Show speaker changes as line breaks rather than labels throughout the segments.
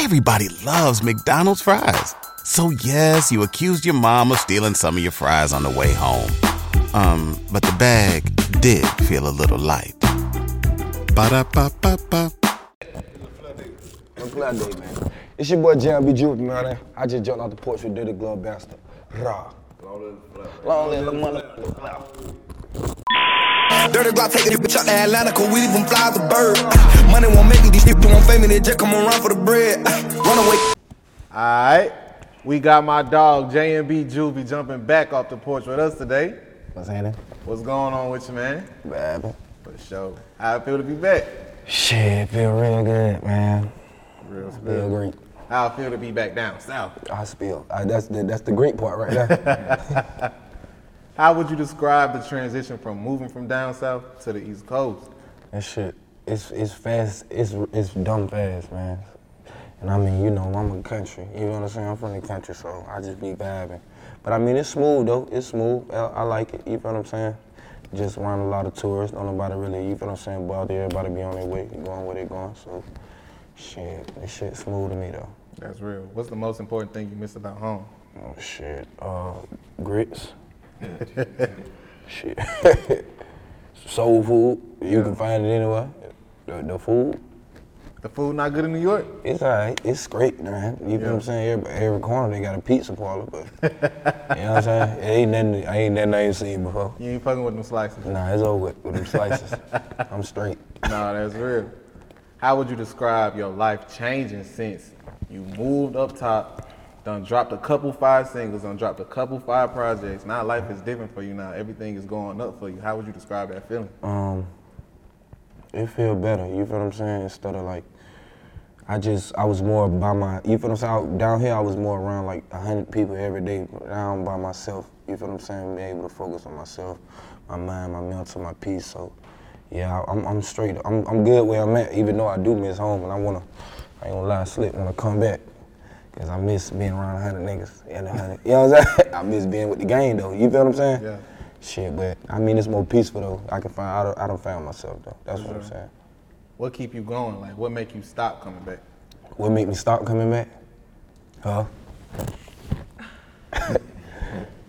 Everybody loves McDonald's fries. So yes, you accused your mom of stealing some of your fries on the way home. Um, but the bag did feel a little light. Ba-da-ba-ba-ba.
I'm glad day, man. It's your boy JMB Jupiter, man. I just jumped out the porch with Dirty Glove Bastard. Rah. Long live the mother.
Dirty Glock taking this bitch out to Atlanta, cause we even fly the bird. Uh, money won't make it, these people won't pay me, they just come around for the bread. Uh, run away.
Alright, we got my dog JMB Juvie jumping back off the porch with us today.
What's happening?
What's going on with you, man?
Baby.
For sure. How it feel to be back?
Shit, feel real good, man.
Real
Feel great.
How it feel to be back down south?
I spill. I, that's the that's the great part right there.
How would you describe the transition from moving from down south to the East Coast?
that shit, it's it's fast. It's it's dumb fast, man. And I mean, you know, I'm a country. You know what I'm saying? I'm from the country, so I just be vibing. But I mean, it's smooth though. It's smooth. I, I like it. You feel what I'm saying? Just around a lot of tourists. Don't nobody really. You feel what I'm saying? But out there, everybody be on their way, going where they going. So, shit, this shit smooth to me though.
That's real. What's the most important thing you miss about home?
Oh shit. Uh, grits. shit. Soul food. You can find it anywhere. The, the food.
The food not good in New York?
It's alright. It's great, man. You know what I'm saying? Every, every corner they got a pizza parlor, but you know what I'm saying? It ain't nothing. I ain't nothing I ain't seen before.
You ain't fucking with them slices.
Nah, it's over with, with them slices. I'm straight.
No, that's real. How would you describe your life changing since you moved up top, done dropped a couple five singles, done dropped a couple five projects. Now life is different for you now. Everything is going up for you. How would you describe that feeling?
Um, it feel better. You feel what I'm saying? Instead of like, I just I was more by my. You feel what I'm saying? Down here, I was more around like hundred people every day. Now I'm by myself. You feel what I'm saying? Be able to focus on myself, my mind, my mental, my peace. So, yeah, I'm, I'm straight. I'm, I'm good where I'm at. Even though I do miss home, and I wanna, I ain't gonna lie, slip wanna come back. Cause I miss being around a hundred niggas and a hundred. You know what I'm saying? I miss being with the gang though. You feel what I'm saying?
Yeah.
Shit, but I mean it's more peaceful though. I can find. I don't, I don't found myself though. That's what I'm saying.
What keep you going? Like what make you stop coming back?
What make me stop coming back? Huh?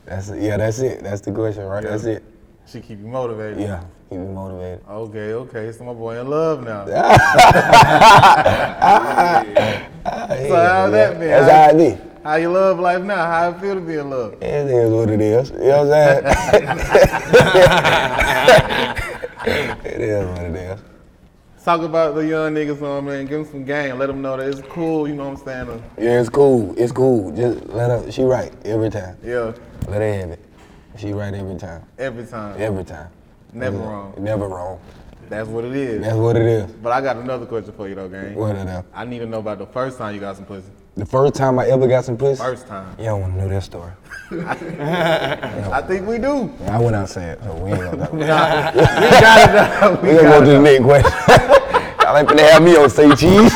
that's it. Yeah, that's it. That's the question, right? That's it.
She keep you motivated.
Yeah, keep me motivated.
Okay, okay. So my boy in love now. Ah, so how's that been?
That's
how,
how it be.
how you love life now? How it feel to be in love?
It is what it is. You know what I'm saying? it is what it is.
Talk about the young niggas on man. Give them some game. Let them know that it's cool. You know what I'm saying?
Yeah, it's cool. It's cool. Just let her. She right every time.
Yeah,
Let her have it. She right every time.
every time.
Every time.
Never wrong.
Never wrong.
That's what it is.
That's what it is.
But I got another question for you though, gang.
What it is.
I need to know about the first time you got some pussy.
The first time I ever got some pussy.
First time.
You don't want to know that story.
I think we do.
I went outside, so we ain't gonna.
we got it done.
we gonna go to the next question. Y'all ain't finna have me on say cheese.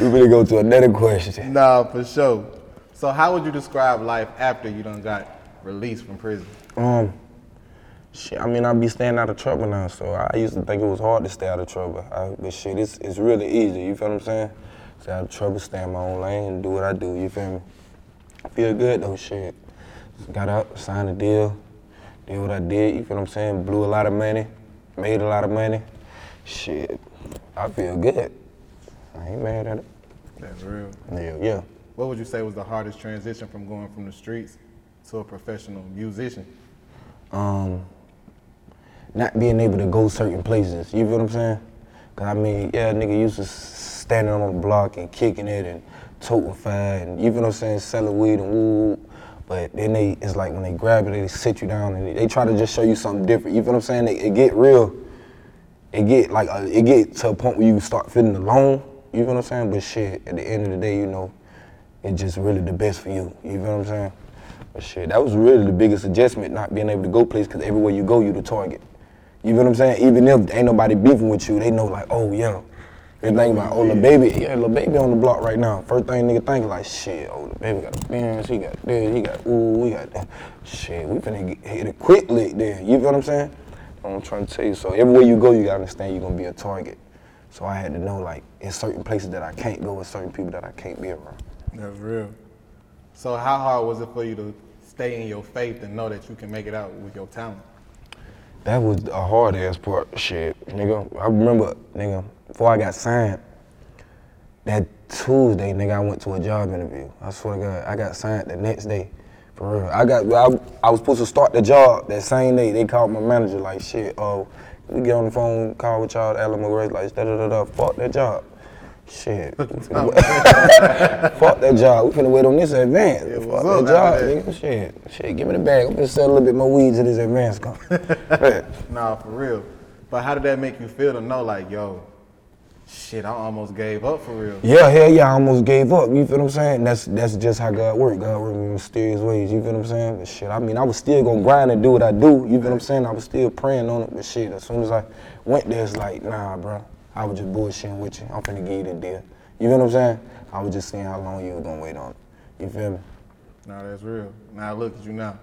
we finna go to another question.
Nah, for sure. So how would you describe life after you done got released from prison?
Um, shit. I mean, I be staying out of trouble now, so I used to think it was hard to stay out of trouble. I, but shit, it's it's really easy. You feel what I'm saying? Stay out of trouble, stay in my own lane, and do what I do. You feel me? Feel good though, shit. Got out, signed a deal, did what I did. You feel what I'm saying? Blew a lot of money, made a lot of money. Shit, I feel good. I ain't mad at it.
That's real.
Yeah, yeah.
What would you say was the hardest transition from going from the streets to a professional musician?
um, not being able to go certain places. You feel what I'm saying? Cause I mean, yeah, nigga used to standing on the block and kicking it and toting fire and you feel what I'm saying, selling weed and woo. But then they, it's like when they grab it, they sit you down and they, try to just show you something different. You feel what I'm saying? They, it get real. It get like uh, it get to a point where you start feeling alone. You feel what I'm saying? But shit, at the end of the day, you know, it's just really the best for you. You feel what I'm saying? But shit, that was really the biggest adjustment, not being able to go places, because everywhere you go, you the target. You feel what I'm saying? Even if ain't nobody beefing with you, they know like, oh yeah. They think about, oh, the baby, yeah, little baby on the block right now. First thing nigga think like, shit, oh, the baby got a Benz, he got this, he got, ooh, we got that. Shit, we finna get, hit a quick there. You feel what I'm saying? I'm trying to tell you. So everywhere you go, you gotta understand you're gonna be a target. So I had to know like in certain places that I can't go, and certain people that I can't be around.
That's real. So how hard was it for you to stay in your faith and know that you can make it out with your talent?
That was a hard ass part. Shit, nigga. I remember, nigga, before I got signed, that Tuesday, nigga, I went to a job interview. I swear to God, I got signed the next day. For real. I got, I, I was supposed to start the job that same day. They called my manager like, shit, oh, we get on the phone, call with y'all, Alamo Grace, like, da da da da, fuck that job. Shit. We finna wait- fuck that job. We finna wait on this advance.
Yeah,
fuck that job, nigga. Shit. Shit, give me the bag. I'm gonna sell a little bit more weed to this advance come. Yeah.
Nah, for real. But how did that make you feel to know, like, yo, shit, I almost gave up for real?
Yeah, hell yeah, I almost gave up. You feel what I'm saying? That's that's just how God works. God works in mysterious ways. You feel what I'm saying? But shit, I mean, I was still gonna grind and do what I do. You feel what I'm saying? I was still praying on it. But shit, as soon as I went there, it's like, nah, bro. I was just bullshitting with you. I'm finna give you the deal. You feel what I'm saying? I was just seeing how long you was gonna wait on it. You feel me?
Nah, that's real. Now look at you now.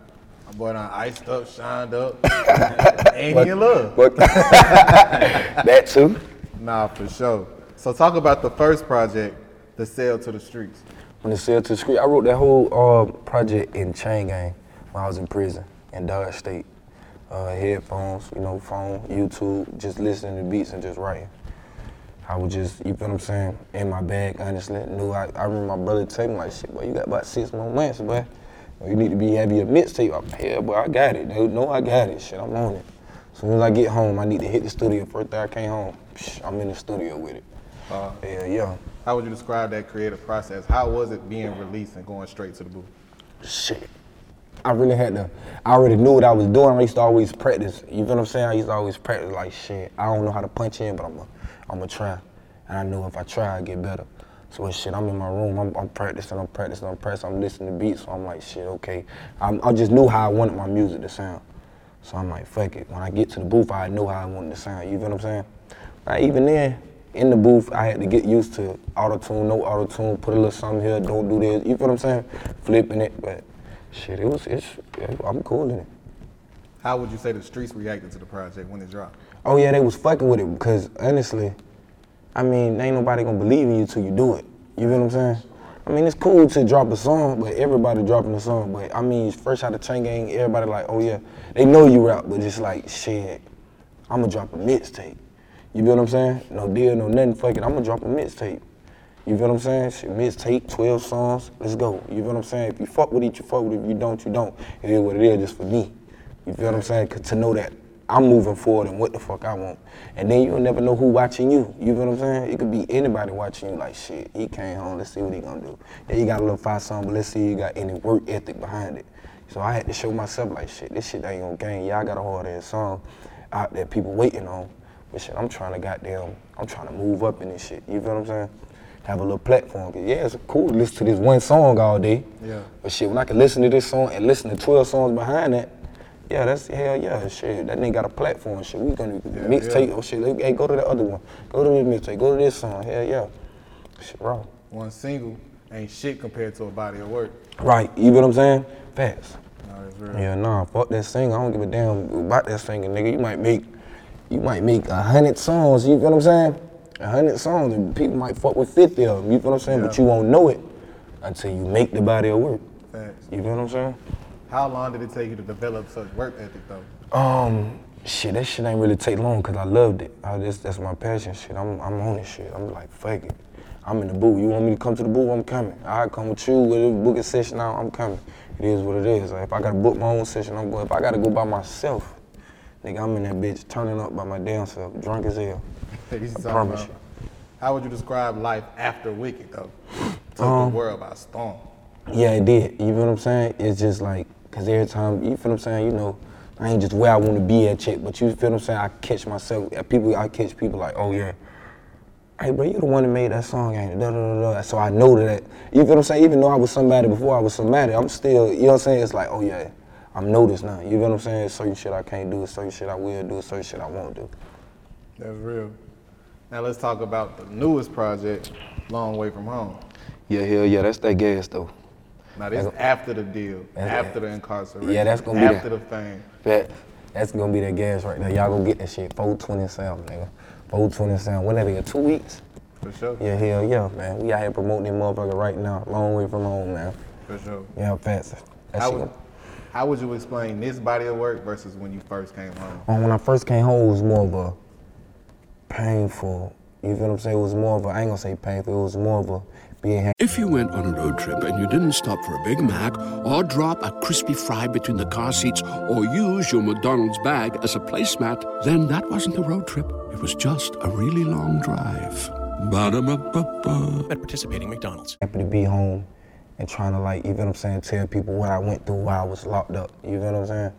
My boy done iced up, shined up, ain't he in love?
But that too.
Nah, for sure. So talk about the first project, the Cell To The Skreets.
When the Cell To The Skreet, I wrote that whole uh, project in chain gang when I was in prison in Dodge State. Uh, headphones, you know, phone, YouTube, just listening to beats and just writing. I was just, you feel what I'm saying, in my bag, honestly. Knew I, I remember my brother telling me like, shit, boy, you got about six more months, boy. You need to be have your mixtape. I'm hell, boy, I got it. Dude. No, I got it. Shit, I'm on it. As soon as I get home, I need to hit the studio. First day I came home, psh, I'm in the studio with it.
Uh,
Yeah, yeah.
how would you describe that creative process? How was it being released and going straight to the booth?
shit. I really had to, I already knew what I was doing. I used to always practice. You feel what I'm saying? I used to always practice like shit. I don't know how to punch in, but I'm going I'm to try. And I know if I try, I get better. So shit, I'm in my room, I'm, I'm practicing, I'm practicing, I'm practicing, I'm listening to beats. So I'm like, shit, okay. I'm, I just knew how I wanted my music to sound. So I'm like, fuck it. When I get to the booth, I know how I want it to sound. You feel what I'm saying? Now, even then, in the booth, I had to get used to auto tune, no auto tune, put a little something here, don't do this. You feel what I'm saying? Flipping it, but shit, it was, it's, I'm cool in it.
How would you say the streets reacted to the project when it dropped?
Oh yeah, they was fucking with it because honestly, I mean, ain't nobody gonna believe in you till you do it. You feel what I'm saying? I mean, it's cool to drop a song, but everybody dropping a song. But I mean, first out of chain gang, everybody like, oh yeah, they know you rap, but just like, shit, I'ma drop a mixtape. You feel what I'm saying? No deal, no nothing. Fuck it, I'ma drop a mixtape. You feel what I'm saying? Shit, mixtape, 12 songs, let's go. You feel what I'm saying? If you fuck with it, you fuck with it. If you don't, you don't. It is what it is, just for me. You feel what I'm saying? to know that I'm moving forward and what the fuck I want. And then you'll never know who watching you. You feel what I'm saying? It could be anybody watching you like, shit, he came home, let's see what he gonna do. Yeah, you got a little five song, but let's see you got any work ethic behind it. So I had to show myself like, shit, this shit ain't gonna gain. Yeah, I got a hard ass song out there people waiting on. But shit, I'm trying to goddamn, I'm trying to move up in this shit. You feel what I'm saying? Have a little platform. 'Cause yeah, it's cool to listen to this one song all day.
Yeah.
But shit, when I can listen to this song and listen to 12 songs behind that, yeah, that's hell yeah, shit. That nigga got a platform, shit. We gonna mixtape or shit. Hey, go to the other one. Go to this mixtape. Go to this song. Hell yeah. Shit, wrong.
One single ain't shit compared to a body of work.
Right. You know what I'm saying? Facts.
No.
Yeah, nah, fuck that singer. I don't give a damn about that singer, nigga. You might make, you might make a hundred songs. You feel what I'm saying? A hundred songs, and people might fuck with fifty of them. You feel what I'm saying? But you won't know it until you make the body of work.
Facts.
You feel what I'm saying?
How long did it take you to develop such work ethic though?
Um, shit, that shit ain't really take long because I loved it. I just, that's my passion, shit. I'm, I'm on this shit. I'm like, fuck it. I'm in the booth. You want me to come to the booth? I'm coming. I come with you with a booking session out. I'm coming. It is what it is. Like, if I gotta book my own session, I'm going. If I gotta go by myself, nigga, I'm in that bitch turning up by my damn self, drunk as hell. I promise
about-
you.
How would you describe life after Wicked though? Took
Um,
the world by storm.
Yeah, it did. You feel what I'm saying? It's just like, cause every time, you feel what I'm saying? You know, I ain't just where I want to be at, chick, but you feel what I'm saying? I catch myself, uh, people, I catch people like, oh yeah, hey bro, you the one that made that song, ain't it? Da, da, da, da. So I know that, you feel what I'm saying? Even though I was somebody before I was somebody, I'm still, you know what I'm saying? It's like, oh yeah, I'm noticed now. You feel what I'm saying? It's certain shit I can't do, it's certain shit I will do, it's certain shit I won't do.
That's real. Now let's talk about the newest project, Long Way From Home.
Yeah, hell yeah, that's that gas though.
Now this
That's-
after the deal, after the incarceration,
Yeah, that's gonna be
after
the-
the fame.
That, That's gonna be that gas right there. Y'all go get that shit. 427, nigga. 427. When that is? Two weeks?
For sure.
Yeah, hell yeah, man. We out here promoting this motherfucker right now. Long way from home, man.
For sure.
Yeah, fast. That
How
shit.
would, how would you explain this body of work versus when you first came home?
Um, when I first came home, it was more of a painful. You feel what I'm saying? It was more of a. I ain't gonna say painful. It was more of a being.
If you went on a road trip and you didn't stop for a Big Mac or drop a crispy fry between the car seats or use your McDonald's bag as a placemat, then that wasn't a road trip. It was just a really long drive. Ba-da-ba-ba-ba.
at participating McDonald's.
happy to be home and trying to like, you know what I'm saying, tell people what I went through while I was locked up. You know what I'm saying?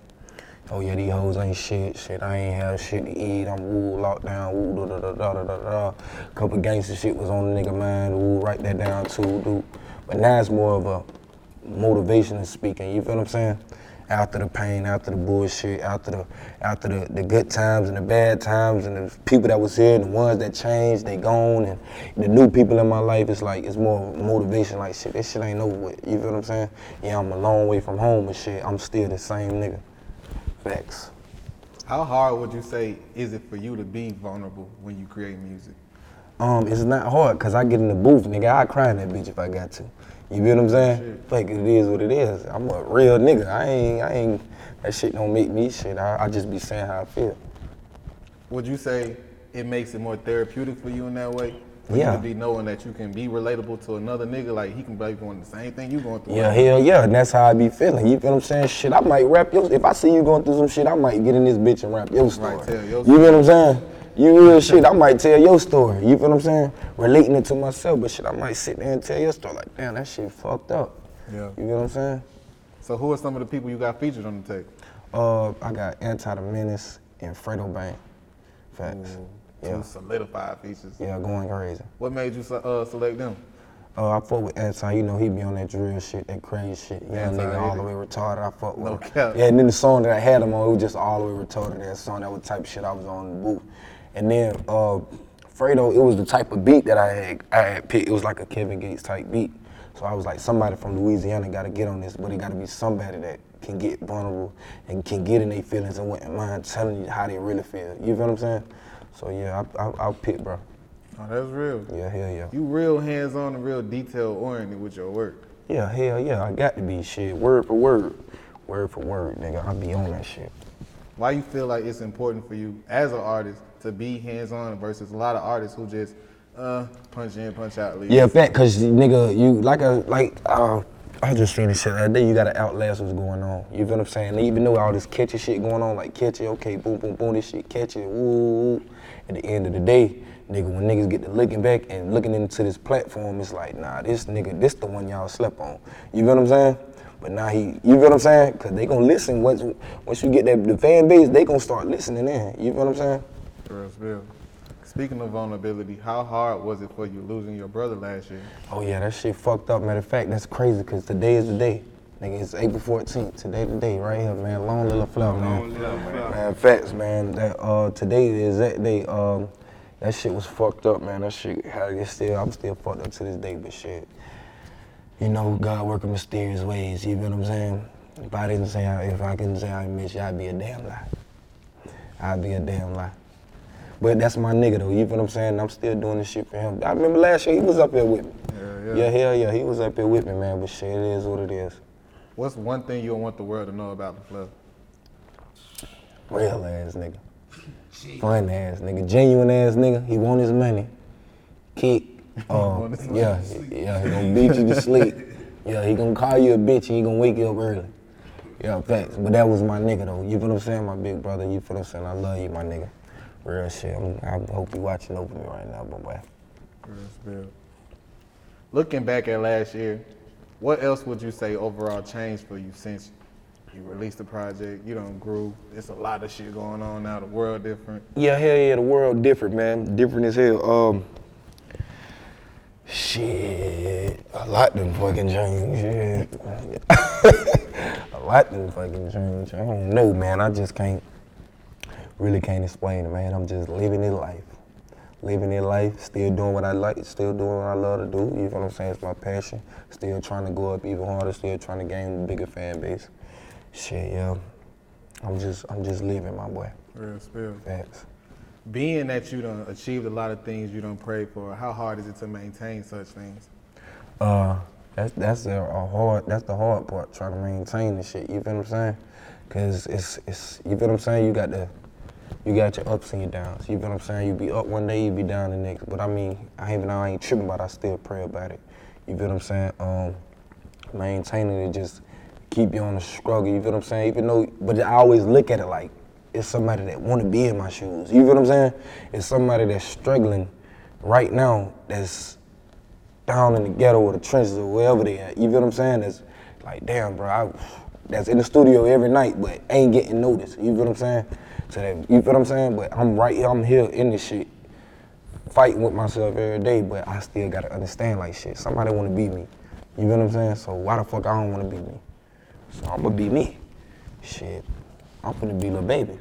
Oh yeah, these hoes ain't shit, shit, I ain't have shit to eat, I'm woo, locked down, woo, da da da da da da. Couple gangster shit was on the nigga mind, woo, write that down too, dude. But now it's more of a motivation motivational speaking, you feel what I'm saying? After the pain, after the bullshit, after the after the, the good times and the bad times and the people that was here and the ones that changed, they gone and the new people in my life, it's like it's more motivation like shit, this shit ain't over with. You feel what I'm saying? Yeah, I'm a long way from home and shit. I'm still the same nigga. Facts.
How hard would you say is it for you to be vulnerable when you create music?
Um, it's not hard because I get in the booth, nigga. I cry in that bitch if I got to. You feel what I'm saying? Like it is what it is. I'm a real nigga. I ain't, I ain't. That shit don't make me shit. I, I just be saying how I feel.
Would you say it makes it more therapeutic for you in that way? For
Yeah.
you to be knowing that you can be relatable to another nigga, like he can be going the same thing you going through.
Yeah, hell yeah, and that's how I be feeling. You feel what I'm saying? Shit, I might rap your. If I see you going through some shit, I might get in this bitch and rap your story.
tell your
you feel what I'm saying? You real shit. I might tell your story. You feel what I'm saying? Relating it to myself, but shit, I might sit there and tell your story. Like, damn, that shit fucked up.
Yeah.
You feel what I'm saying?
So who are some of the people you got featured on the tape?
Uh, I got Anti Da Menace and Fredo Bang. Facts. Yeah.
Two solidified features.
Yeah, going crazy.
What made you uh, select them?
Uh, I fuck with Anti, you know, he be on that drill shit, that crazy shit.
Yeah,
nigga all the way retarded, I fuck with
No
him.
cap.
Yeah, and then the song that I had him on, it was just all the way retarded. That song, that was the type of shit I was on the booth. And then uh, Fredo, it was the type of beat that I had, I had picked. It was like a Kevin Gates type beat. So I was like, somebody from Louisiana got to get on this, but it got to be somebody that can get vulnerable and can get in their feelings and wouldn't mind telling you how they really feel. You feel what I'm saying? So yeah, I, I, I'll pick, bro.
Oh, that's real.
Yeah, hell yeah.
You real hands-on and real detail-oriented with your work.
Yeah, hell yeah, I got to be shit, word for word. Word for word, nigga. I be on that shit.
Why you feel like it's important for you as an artist to be hands-on versus a lot of artists who just uh, punch in, punch out, leave?
Yeah, fact, cause nigga, you like a like uh I just seen this shit other day, you gotta outlast what's going on. You feel what I'm saying? And even though all this catchy shit going on, like catchy, okay, boom, boom, boom, this shit catchy, woo. At the end of the day, nigga, when niggas get to looking back and looking into this platform, it's like, nah, this nigga, this the one y'all slept on. You feel what I'm saying? But now he, you feel what I'm saying? Cause they gonna listen once once you get that the fan base, they gonna start listening in. You feel what I'm saying?
Real spill. Speaking of vulnerability, how hard was it for you losing your brother last year?
Oh yeah, that shit fucked up. Matter of fact, that's crazy because today is the day. Nigga, it's April 14th. Today the day, right here, man. Long little flower, man. Man, facts, man. That uh, today is that day. Um, that shit was fucked up, man. That shit, how it's still, I'm still fucked up to this day, but shit. You know, God working mysterious ways. You feel what I'm saying? If I didn't say, I, if I couldn't say I miss you, I'd be a damn lie. I'd be a damn lie. But that's my nigga though, you feel what I'm saying? I'm still doing this shit for him. I remember last year he was up here with me.
Yeah,
Yeah, hell yeah, he was up here with me, man. But shit, it is what it is.
What's one thing you don't want the world to know about the flow?
Real ass nigga. Fun ass nigga. Genuine ass nigga. He want his money. Kick. Um,
want his money.
yeah, yeah, he gonna beat you to sleep. Yeah, he gonna call you a bitch and he gonna wake you up early. Yeah, facts. But that was my nigga though. You feel what I'm saying? My big brother. You feel what I'm saying? I love you, my nigga. Real shit. I'm, I hope you watching over me right now, but boy.
Looking back at last year, what else would you say overall changed for you since you released the project? You don't grew. It's a lot of shit going on now. The world different.
Yeah, hell yeah, the world different, man. Different as hell. Um, shit, a lot done fucking changed. Shit. a lot done fucking changed. I don't know, man. I just can't, really can't explain it, man. I'm just living it life. Living it life, still doing what I like, still doing what I love to do. You know what I'm saying? It's my passion. Still trying to go up even harder, still trying to gain a bigger fan base. Shit, yeah. I'm just I'm just living, my boy.
Real spill.
Facts.
Being that you done achieved a lot of things you done prayed for, how hard is it to maintain such things?
Uh, that's that's a, a hard. That's the hard part, trying to maintain the shit. You feel what I'm saying? Cause it's it's. You feel what I'm saying? You got the, you got your ups and your downs. You feel what I'm saying? You be up one day, you be down the next. But I mean, I even I ain't tripping about, it, I still pray about it. You feel what I'm saying? Um, maintaining it just keep you on the struggle. You feel what I'm saying? Even though, but I always look at it like it's somebody that want to be in my shoes. You feel what I'm saying? It's somebody that's struggling right now. That's down in the ghetto or the trenches or wherever they at. You feel what I'm saying? That's like, damn, bro. I, that's in the studio every night, but ain't getting noticed. You feel what I'm saying? So that, you feel what I'm saying? But I'm right here. I'm here in this shit, fighting with myself every day. But I still gotta understand like shit. Somebody wanna be me. You feel what I'm saying? So why the fuck I don't wanna be me? So I'm gonna be me. Shit, I'm gonna be little baby.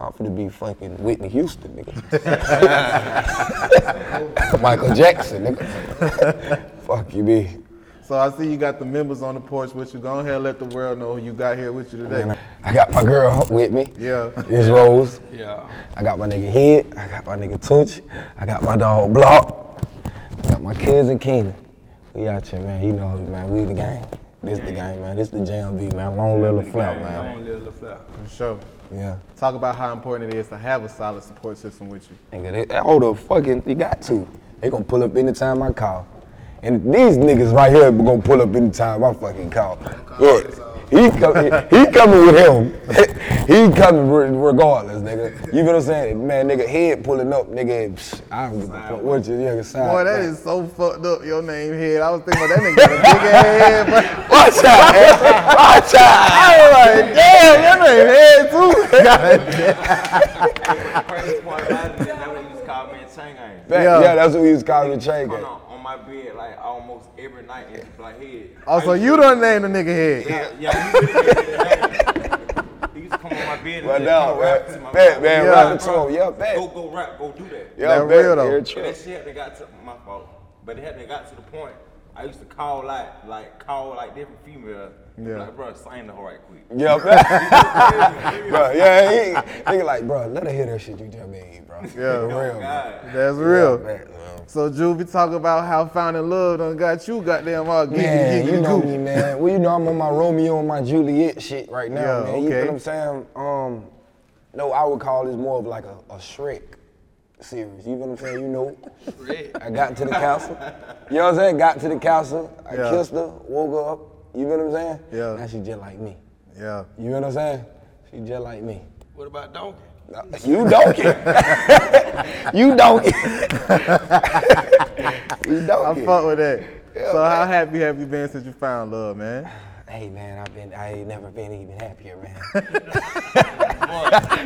I'm gonna be fucking Whitney Houston, nigga. Michael Jackson, nigga. Fuck you, be.
So I see you got the members on the porch with you. Go ahead and let the world know who you got here with you today.
I got my girl with me.
Yeah.
It's Rose.
Yeah.
I got my nigga Head. I got my nigga Tunch. I got my dog Block. I got my cousin Keenan. We out here, man. You know, man. We the gang. This the gang, man. This the JMB, man. Long little flap, man.
Long little flap.
For sure.
Yeah.
Talk about how important it is to have a solid support system with you.
Nigga, they, oh, the fucking, you got to. They gonna pull up anytime I call. And these niggas right here gonna pull up anytime I fucking call. Yeah. He coming, he coming with him. he coming re- regardless, nigga. You feel what I'm saying? Man, nigga, head pulling up, nigga. I don't give a fuck what you nigga side.
Boy, that is so fucked up, your name head. I was thinking about that nigga got a big ass head, but
Watch out, man. Watch out.
I was like, damn, your name head too. God
Crazy part about it is that what you used to call me in chain gang.
Back-
Yeah.
yeah. that's what we was calling the chain
On,
gang.
on my bed, like almost every night, it's like head.
Oh, so you done named the nigga head.
Yeah, yeah, he really did that. He used to come on my bed and
Well,
just
no,
come rap to
man.
my
Bet, man.
Yeah.
Rap it to him. Yeah, bet.
Go, go rap, go do that.
Yeah,
That
bet.
real, though.
Yeah,
Yeah,
true.
that shit they got to my fault, but it hadn't got to the point. I used to call like like call like different females.
Yeah.
Like, bro, sing the whole right quick.
Yeah, bet. bro, yeah, he, nigga like, bro, let her hear that shit you just made, bro.
Yeah.
For real, bro.
God.
That's real.
bet, bro.
So, Juvie, talk about how Finding Love done got you goddamn all geeky,
Man,
geeky,
you know me, man. Well, you know I'm on my Romeo and my Juliet shit right now,
Yeah,
man. You know what I'm saying? Um, no, I would call this more of like a, a Shrek series. You know what I'm saying? You know, Shrek. I got to the castle. You know what I'm saying? Got to the castle. I
Yeah.
kissed her, woke her up. You know what I'm saying?
Yeah.
Now she just like me.
Yeah.
You know what I'm saying? She just like me.
What about Donkey?
You donkey. you donkey. you
I
donkey.
fuck with that.
Yeah,
so, how happy have you been since you found love, man?
Hey man, I've been I ain't never been even happier, man.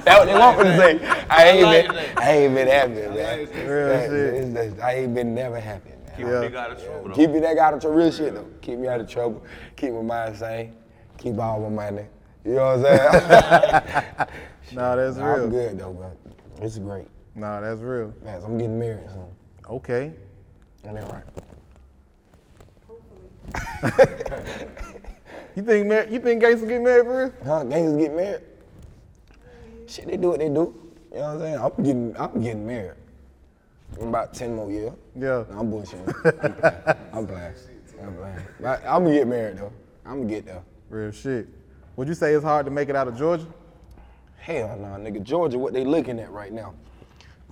That's what they want me to say. I ain't
like
been. I ain't been happier, man.
like that.
Real
That-
shit.
it's- it's- I ain't been never happy, man.
Keep
Yeah.
a nigga out of trouble though.
Keep me that out of trouble, real shit though. Keep me out of trouble. Keep my mind sane. Keep all my money. You know what I'm saying?
Nah, that's
Nah,
real.
I'm good though, bro. It's great.
Nah, that's real.
Man, I'm getting married soon.
Okay.
Ain't that right?
You think mar- you think gangsters get married for real?
Huh? Gangsters get married. Shit, they do what they do. You know what I'm saying? I'm getting, I'm getting married. In about 10 more years.
Yeah.
No, I'm bullshitting. I'm playing. I'm playing. But I'm gonna get married though. I'm gonna get there.
Real shit. Would you say it's hard to make it out of Georgia?
Hell no, nigga. Georgia, what they looking at right now?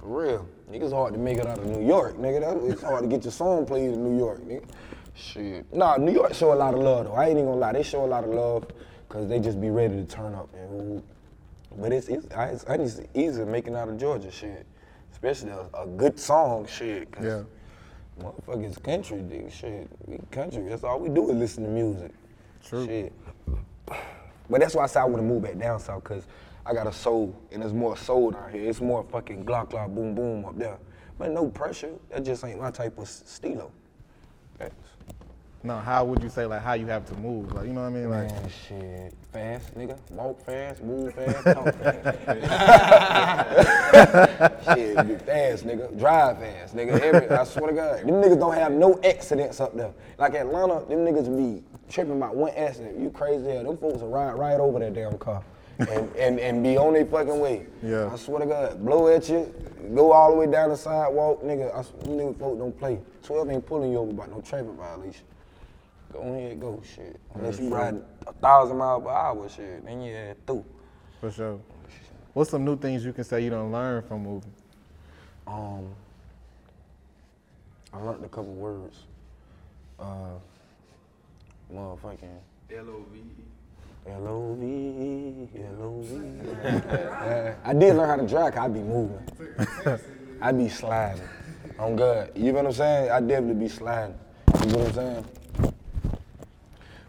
For real. Niggas hard to make it out of New York, nigga. That, it's hard to get your song played in New York, nigga. Shit. Nah, New York show a lot of love though. I ain't even gonna lie. They show a lot of love because they just be ready to turn up. And, but it's, it's, I- it's, it's easy making out of Georgia, shit. Especially a, a good song, shit. 'cause
Yeah.
Motherfuckers country, dude. Shit. We country. That's all we do is listen to music.
True.
Shit. But that's why I said I want to move back down south, cause I got a soul, and there's more soul down here. It's more fucking glock glock boom boom up there. But no pressure. That just ain't my type of stilo. Facts.
No, how would you say like how you have to move? Like you know what I mean? Like
Man, shit. Fast, nigga. Walk fast, move fast, talk fast. shit, be fast, nigga. Drive fast, nigga. Every, I swear to God. Them niggas don't have no accidents up there. Like Atlanta, them niggas be tripping about one accident. You crazy hell. Them folks will ride right over that damn car. And, and, and be on their fucking way.
Yeah.
I swear to God, blow at you, go all the way down the sidewalk, nigga. I, s- them nigga folk don't play. 12 ain't pulling you over about no traffic violation. Go ahead, go, shit. Unless you riding a thousand miles per hour, shit, then you yeah, through.
For sure. What's some new things you can say you don't learn from moving?
Um, I learned a couple words. Uh, motherfucking
L-O-V.
L-O-V, L-O-V. I did learn how to drive, 'cause I'd be moving. I'd be sliding. I'm good. You know what I'm saying? I definitely be sliding. You know what I'm saying?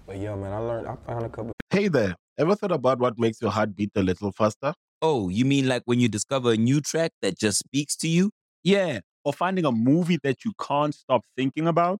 But yeah, man, I learned, I found a couple.
Hey there, ever thought about what makes your heart beat a little faster?
Oh, you mean like when you discover a new track that just speaks to you?
Yeah, or finding a movie that you can't stop thinking about.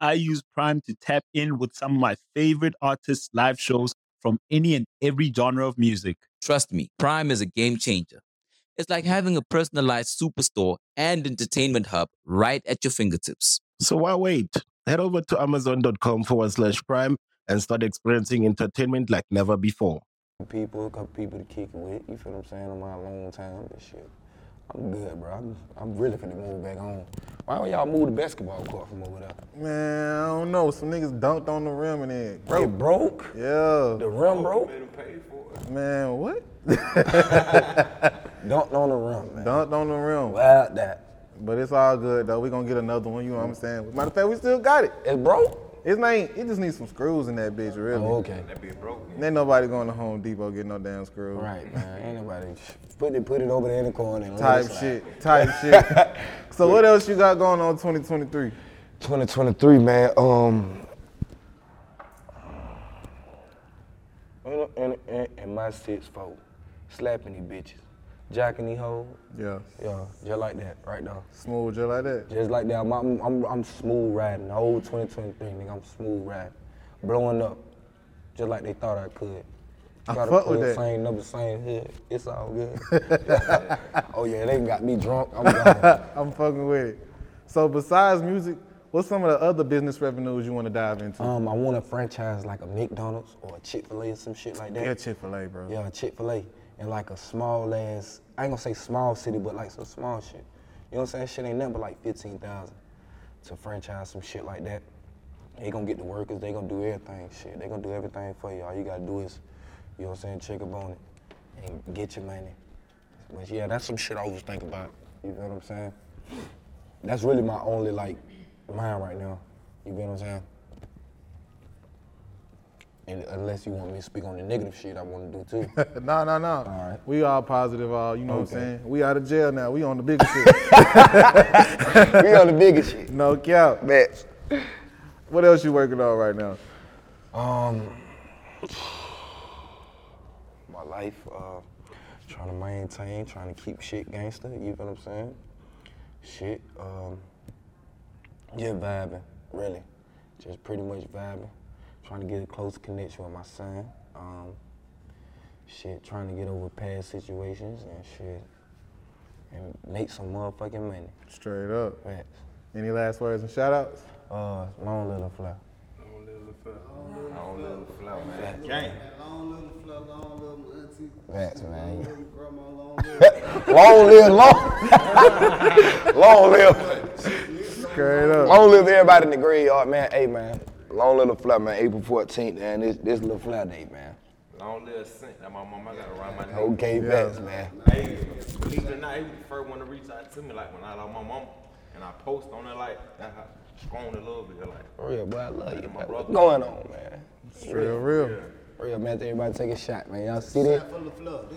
I use Prime to tap in with some of my favorite artists' live shows from any and every genre of music.
Trust me, Prime is a game changer. It's like having a personalized superstore and entertainment hub right at your fingertips.
So why wait? Head over to amazon.com forward slash prime and start experiencing entertainment like never before.
people, a couple people to kick it with. You feel what I'm saying? On my long time, but shit. I'm good, bro. I'm, I'm really finna move back home. Why don't y'all move the basketball court from over there?
Man, I don't know. Some niggas dunked on the rim and it
Bro,
broke.
broke?
Yeah.
The rim broke?
Let them pay for it.
Man, what?
Dunked on the rim, man.
Dunked on the rim.
Without that.
But it's all good though. We gonna get another one. You know what I'm saying? Matter of fact, we still got it.
It's broke?
It's not. It just needs some screws in that bitch, really.
Oh, okay.
That be broke.
Ain't nobody going to Home Depot getting no damn screws.
Right, man. Ain't nobody put it put it over there in the corner and
Type shit. Type shit. So what else you got going on 2023?
2023, man. Um. In, in, in, in my six fold, slapping these bitches, jacking these hoes.
Yeah.
Yeah, just like that, right now.
Smooth, just like that.
Just like that. I'm, I'm, I'm, I'm smooth riding. The whole 2023, nigga, I'm smooth riding. Blowing up, just like they thought I could.
I
Got a
fuck with that.
Same number, same hood. It's all good. oh yeah, they got me drunk. I'm gone.
I'm fucking with it. So besides music, what's some of the other business revenues you want to dive into?
Um, I want a franchise like a McDonald's or a Chick Fil A or some shit like that.
yeah, Chick-fil-A, bro.
Yeah, Chick Fil A, and like a small ass. I ain't gonna say small city, but like some small shit. You know what I'm saying? Shit ain't nothing but like fifteen thousand to franchise some shit like that. They gonna get the workers. They gonna do everything. Shit, they gonna do everything for you. All you gotta do is, you know what I'm saying, check up on it and get your money. But yeah, that's some shit I always think about. You know what I'm saying? That's really my only like mind right now. You know what I'm saying? And unless you want me to speak on the negative shit I want to do too.
no, no, no.
All right.
We all positive, all you know what I'm saying? We out of jail now. We on the bigger shit.
we on the biggest shit.
no cap.
Bet.
What else you working on right now?
Um, my life, uh, trying to maintain, trying to keep shit gangster. You know what I'm saying? Shit, um, just vibing, really, just pretty much vibing. Trying to get a close connection with my son. Um, shit, trying to get over past situations and shit, and make some motherfucking money.
Straight up.
Facts.
Any last words and shout outs?
Uh, long little fly.
Long little flow, Long little flow, man. Gang. Long little flow, long little auntie.
Facts, man. Long little grandma, long little. long live, long, long live,
Straight up.
long live everybody in the graveyard, man. Hey, man, long little fly, man. April 14th, man. This this little fly day, man.
Long little scent that my mama got around my neck.
Okay, facts, man.
Hey, believe it or not, he was the first one to reach out to me, like when I lost my mama. And I post on it like, that how strong a little bit, like.
For real, boy, I love you,
My brother.
What's going on, man?
Real, real.
For real, man. Everybody take a shot, man. Y'all see that?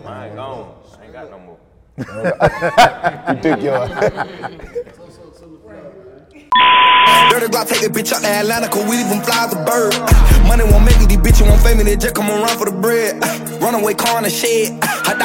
I ain't gone. I ain't got no more.
You took your.
Dirty Glock, take that bitch out to Atlanta, cause we even fly the bird. Money won't make it, these bitches won't fame me, they just come around for the bread. Runaway car in the shed. I